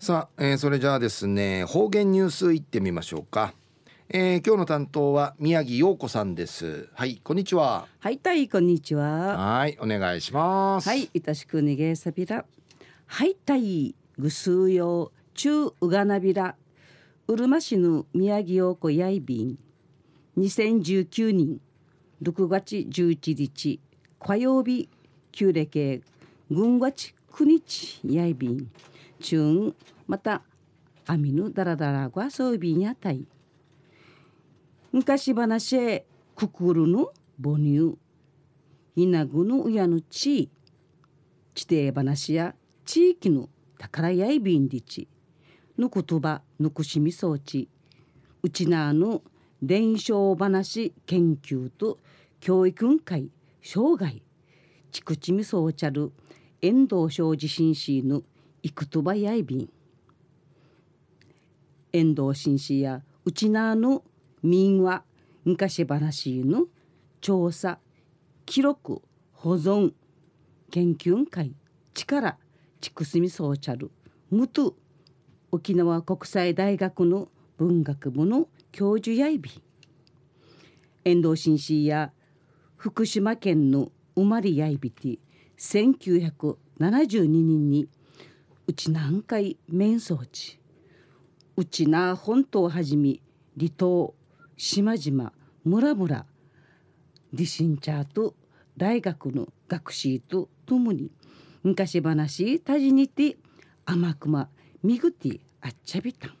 さあ、えー、それじゃあですね方言ニュースいってみましょうか、えー、今日の担当は宮城陽子さんです。はいこんにちは。はいたいこんにちは。はいお願いします。はいいたしくにげさびらはいたいぐすうよ中うがなびら。うるま市の宮城陽子やいびん。2019年6月11日火曜日旧暦軍月9日やいびん中またアミヌダラダラがそうびんやたい昔話へくくるの母乳。ひなぐの親の地地底話や地域の宝やいびんりち。の言葉ぬくしみ装置。うちなの伝承話研究と教育会生涯。ちくちみそうちゃる遠藤小地震市のいくとばやいびん。遠藤紳士やうちなの民話昔話の調査記録保存研究会力ちくすみそうちゃるむと沖縄国際大学の文学部の教授やいび遠藤紳士や福島県の生まれやいびて1972年にうち南海面装置うちな本島はじめ離島島々村々ディシンチャーと大学の学士とともに昔話たじにて甘くまみぐてあっちゃびたん。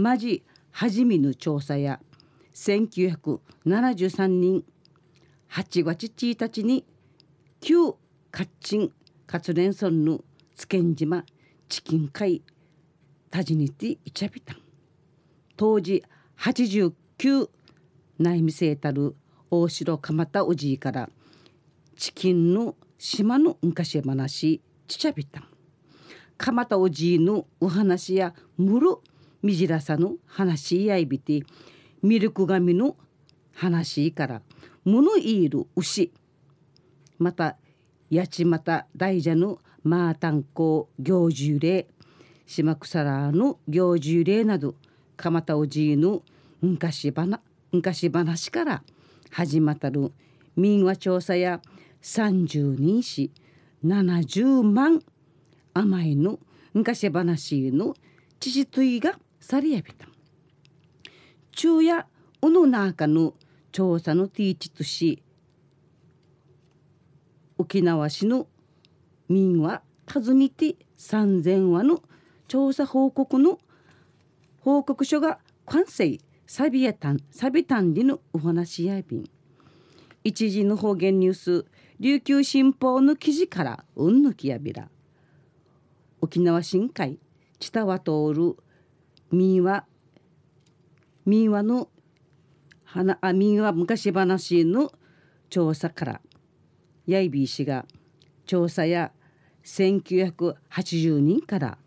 まじはじめの調査や1973年8月1日に旧カッチン活連村の津堅島チキン会タジニティイチャビタン。当時89内見せたる大城蒲田おじいからチキンの島の昔話ちちゃびたん蒲田おじいのお話やむるみじらさの話やいびてミルク髪の話から物いいる牛また八街大蛇のマータンコ行事例島草らの行事例など蒲田おじいの昔話昔話から始まったる民話調査や30人し70万甘いの昔話の父といがさりやびた。昼夜おの中の調査のティーチとし沖縄市の民話尋ねて3,000話の調査報告の報告書が完成サビやたんサビタンでのお話やびん一時の方言ニュース琉球新報の記事からうんぬきやびら。沖縄新海知多は通る民話民話の花あ民話昔話の調査から。やいびい氏が調査や1980人から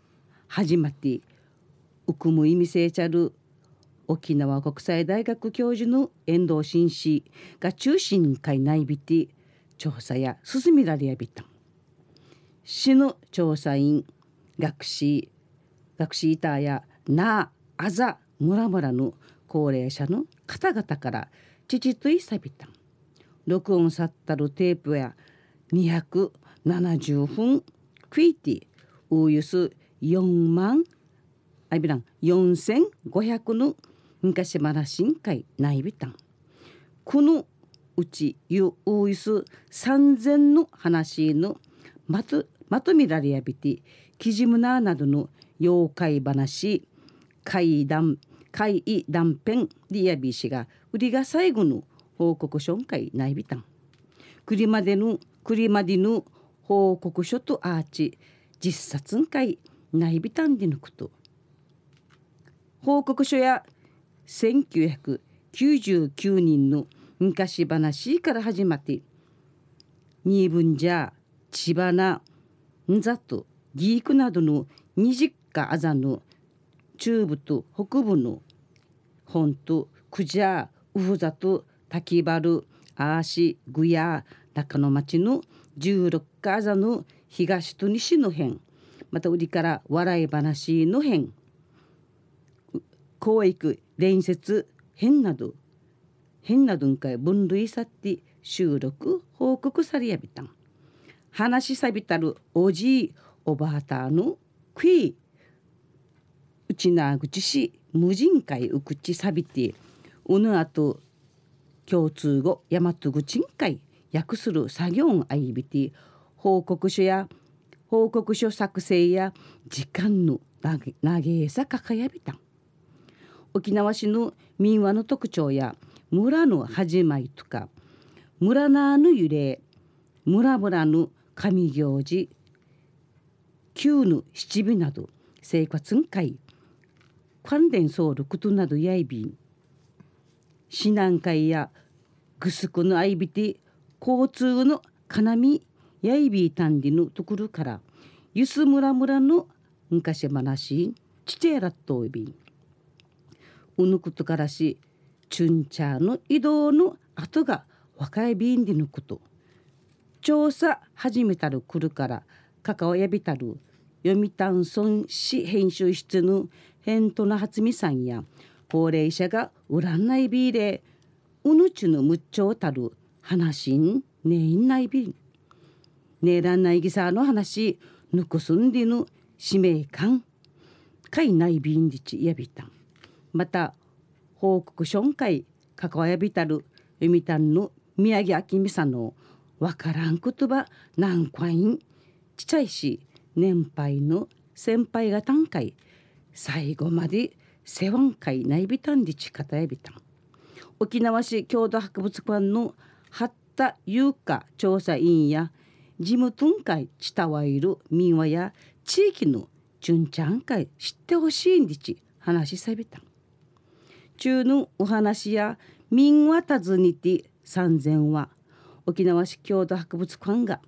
始まってうくむ意味せいちゃる沖縄国際大学教授の遠藤紳士が中心会内びて調査や進みられやびた。市の調査員学士学士板やなああざ村々の高齢者の方々から父といさびた。録音さったるテープや200 70分クイティおよそ4万あびらん4500の昔話ん会ないびたん。このうちゆおよそ3000の話のまとまとめられやびてキジムナーなどの妖怪話怪談怪異断片でやびしが売りが最後の報告書ん会ないびたん。くりまでのくりまでの報告書とアーチ実殺ん会ないびたんでのこと。報告書や1999人の昔話から始まって二分じゃ千葉なんざとギークなどの二十かあざの中部と北部の本とクジャーウフザと滝原アーシグヤ中野町の16かあざの東と西の辺。また売りから笑い話の編教育伝説編など。変な文化分類さって収録報告されやびたん。話しさびたるおじいおばあたのクイうちなぐちし無人会うくちさびて。うぬあと共通語大和口ん会訳する作業あいびて報告書や報告書作成や時間の投げさかかやびた沖縄市の民話の特徴や村の始まりとか村なの揺れ村村の神行事旧の七尾など生活ん会関連総力となどやいびん。避難会やぐすくのあいびて交通のかみやいびいたんりのところからゆすむらむらの昔話ちてらっといびん。うぬくとからしチュンチャーの移動の後が若い便でのこと。調査始めたる来るから関わやびたる読谷村市編集室の変とな初美さんや高齢者が占いビーでうぬちのむっちょうたる話んねいんないびんねらんないぎさの話。ぬくすんでぬ使命感。かいないびんりちやびた。んまた報告書ん会関わやびたる。読谷の宮城明美さの。わからん言葉。何回ん。ちちゃいし。年配の先輩が短会最後まで世話会内びたんでちかたやびたん。沖縄市郷土博物館の八田優香調査委員や事務分会ちたわいる民話や地域の純ちゃん会知ってほしいんでち話しさびた。中のお話や民話尋ねて三千は沖縄市郷土博物館が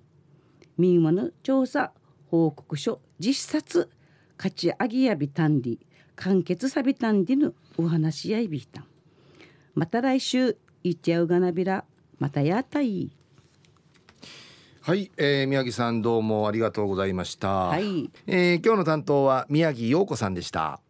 民話の調査報告書実冊勝ち上げやびたんり完結さびたんりのお話やいびた。また来週いっちゃうがなびらまたやたい。はい、えー、宮城さんどうもありがとうございました、はい、えー、今日の担当は宮城陽子さんでした